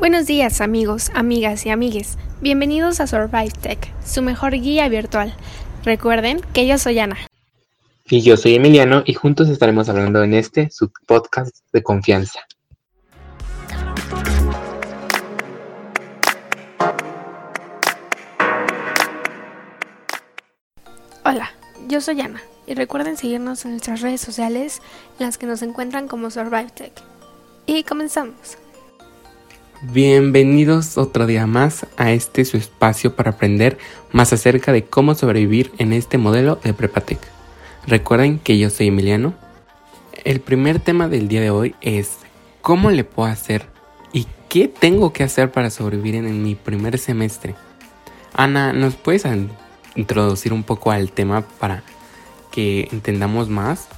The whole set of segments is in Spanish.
Buenos días amigos, amigas y amigues. Bienvenidos a Survive Tech, su mejor guía virtual. Recuerden que yo soy Ana. Y yo soy Emiliano y juntos estaremos hablando en este, su podcast de confianza. Hola, yo soy Ana y recuerden seguirnos en nuestras redes sociales en las que nos encuentran como Survive Tech. Y comenzamos. Bienvenidos otro día más a este su espacio para aprender más acerca de cómo sobrevivir en este modelo de Prepatec. Recuerden que yo soy Emiliano. El primer tema del día de hoy es cómo le puedo hacer y qué tengo que hacer para sobrevivir en mi primer semestre. Ana, ¿nos puedes introducir un poco al tema para que entendamos más?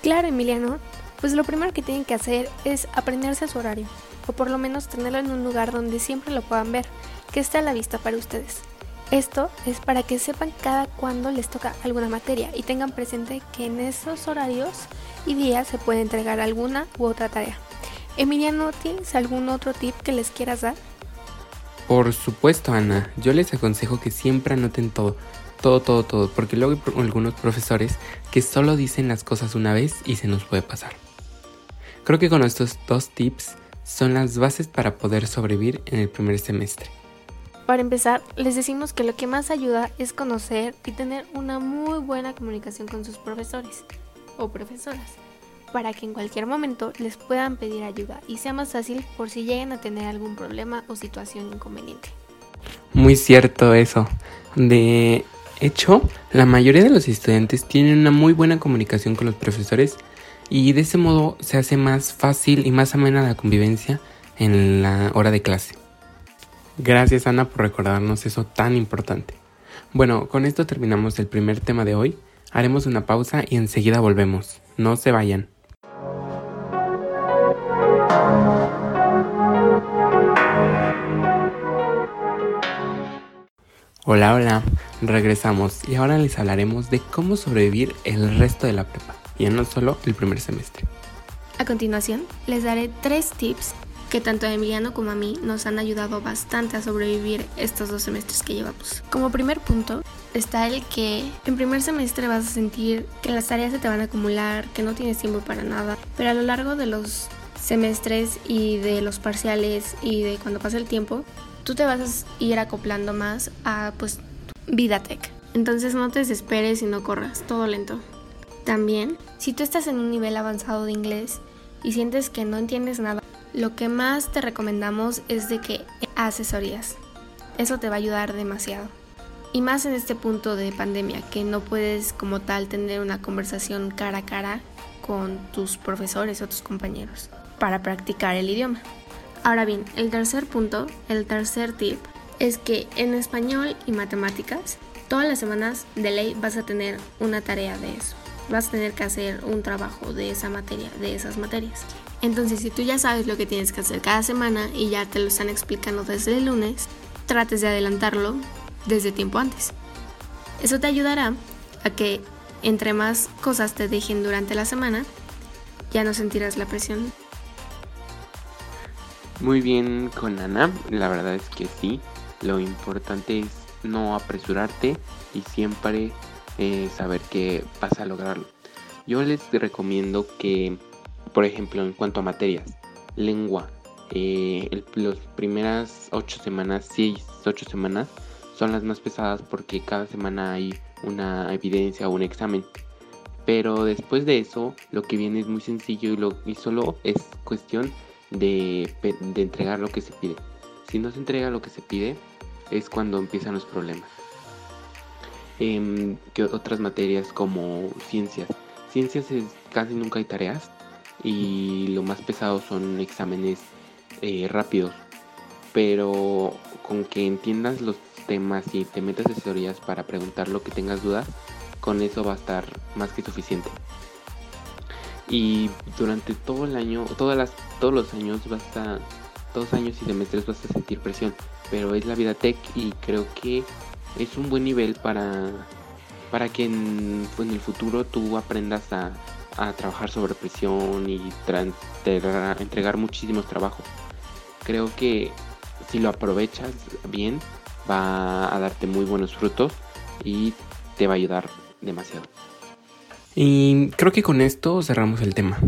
Claro, Emiliano. Pues lo primero que tienen que hacer es aprenderse su horario o por lo menos tenerlo en un lugar donde siempre lo puedan ver, que esté a la vista para ustedes. Esto es para que sepan cada cuándo les toca alguna materia y tengan presente que en esos horarios y días se puede entregar alguna u otra tarea. Emiliano, ¿tienes algún otro tip que les quieras dar? Por supuesto, Ana. Yo les aconsejo que siempre anoten todo. Todo, todo, todo. Porque luego hay algunos profesores que solo dicen las cosas una vez y se nos puede pasar. Creo que con estos dos tips son las bases para poder sobrevivir en el primer semestre. Para empezar, les decimos que lo que más ayuda es conocer y tener una muy buena comunicación con sus profesores o profesoras, para que en cualquier momento les puedan pedir ayuda y sea más fácil por si llegan a tener algún problema o situación inconveniente. Muy cierto eso. De hecho, la mayoría de los estudiantes tienen una muy buena comunicación con los profesores y de ese modo se hace más fácil y más amena la convivencia en la hora de clase. Gracias Ana por recordarnos eso tan importante. Bueno, con esto terminamos el primer tema de hoy. Haremos una pausa y enseguida volvemos. No se vayan. Hola, hola, regresamos y ahora les hablaremos de cómo sobrevivir el resto de la prepa y no solo el primer semestre. A continuación, les daré tres tips que tanto a Emiliano como a mí nos han ayudado bastante a sobrevivir estos dos semestres que llevamos. Como primer punto está el que en primer semestre vas a sentir que las tareas se te van a acumular, que no tienes tiempo para nada, pero a lo largo de los semestres y de los parciales y de cuando pasa el tiempo, tú te vas a ir acoplando más a pues vida tech. Entonces no te desesperes y no corras, todo lento. También, si tú estás en un nivel avanzado de inglés y sientes que no entiendes nada, lo que más te recomendamos es de que asesorías. Eso te va a ayudar demasiado. Y más en este punto de pandemia, que no puedes como tal tener una conversación cara a cara con tus profesores o tus compañeros para practicar el idioma. Ahora bien, el tercer punto, el tercer tip, es que en español y matemáticas, todas las semanas de ley vas a tener una tarea de eso vas a tener que hacer un trabajo de esa materia, de esas materias. Entonces, si tú ya sabes lo que tienes que hacer cada semana y ya te lo están explicando desde el lunes, trates de adelantarlo desde tiempo antes. Eso te ayudará a que entre más cosas te dejen durante la semana, ya no sentirás la presión. Muy bien con Ana, la verdad es que sí, lo importante es no apresurarte y siempre eh, saber que vas a lograrlo. Yo les recomiendo que, por ejemplo, en cuanto a materias, lengua, eh, las primeras 8 semanas, 6, 8 semanas, son las más pesadas porque cada semana hay una evidencia o un examen. Pero después de eso, lo que viene es muy sencillo y, lo, y solo es cuestión de, de entregar lo que se pide. Si no se entrega lo que se pide, es cuando empiezan los problemas que otras materias como ciencias. Ciencias es, casi nunca hay tareas y lo más pesado son exámenes eh, rápidos. Pero con que entiendas los temas y te metas asesorías para preguntar lo que tengas dudas, con eso va a estar más que suficiente. Y durante todo el año, todas las, todos los años vas a, todos años y semestres vas a sentir presión, pero es la vida tech y creo que es un buen nivel para, para que en, pues, en el futuro tú aprendas a, a trabajar sobre presión y entregar, entregar muchísimos trabajos. creo que si lo aprovechas bien va a darte muy buenos frutos y te va a ayudar demasiado. Y creo que con esto cerramos el tema,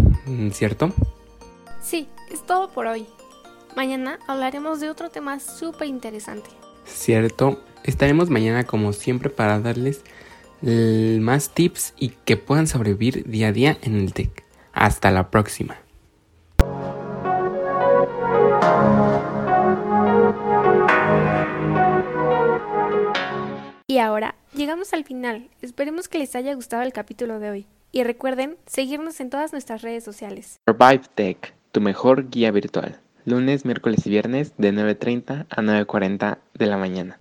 ¿cierto? Sí, es todo por hoy. Mañana hablaremos de otro tema súper interesante. Cierto, estaremos mañana como siempre para darles más tips y que puedan sobrevivir día a día en el TEC. Hasta la próxima. Y ahora llegamos al final. Esperemos que les haya gustado el capítulo de hoy. Y recuerden seguirnos en todas nuestras redes sociales. Survive Tech, tu mejor guía virtual. Lunes, miércoles y viernes de 9.30 a 9.40 de la mañana.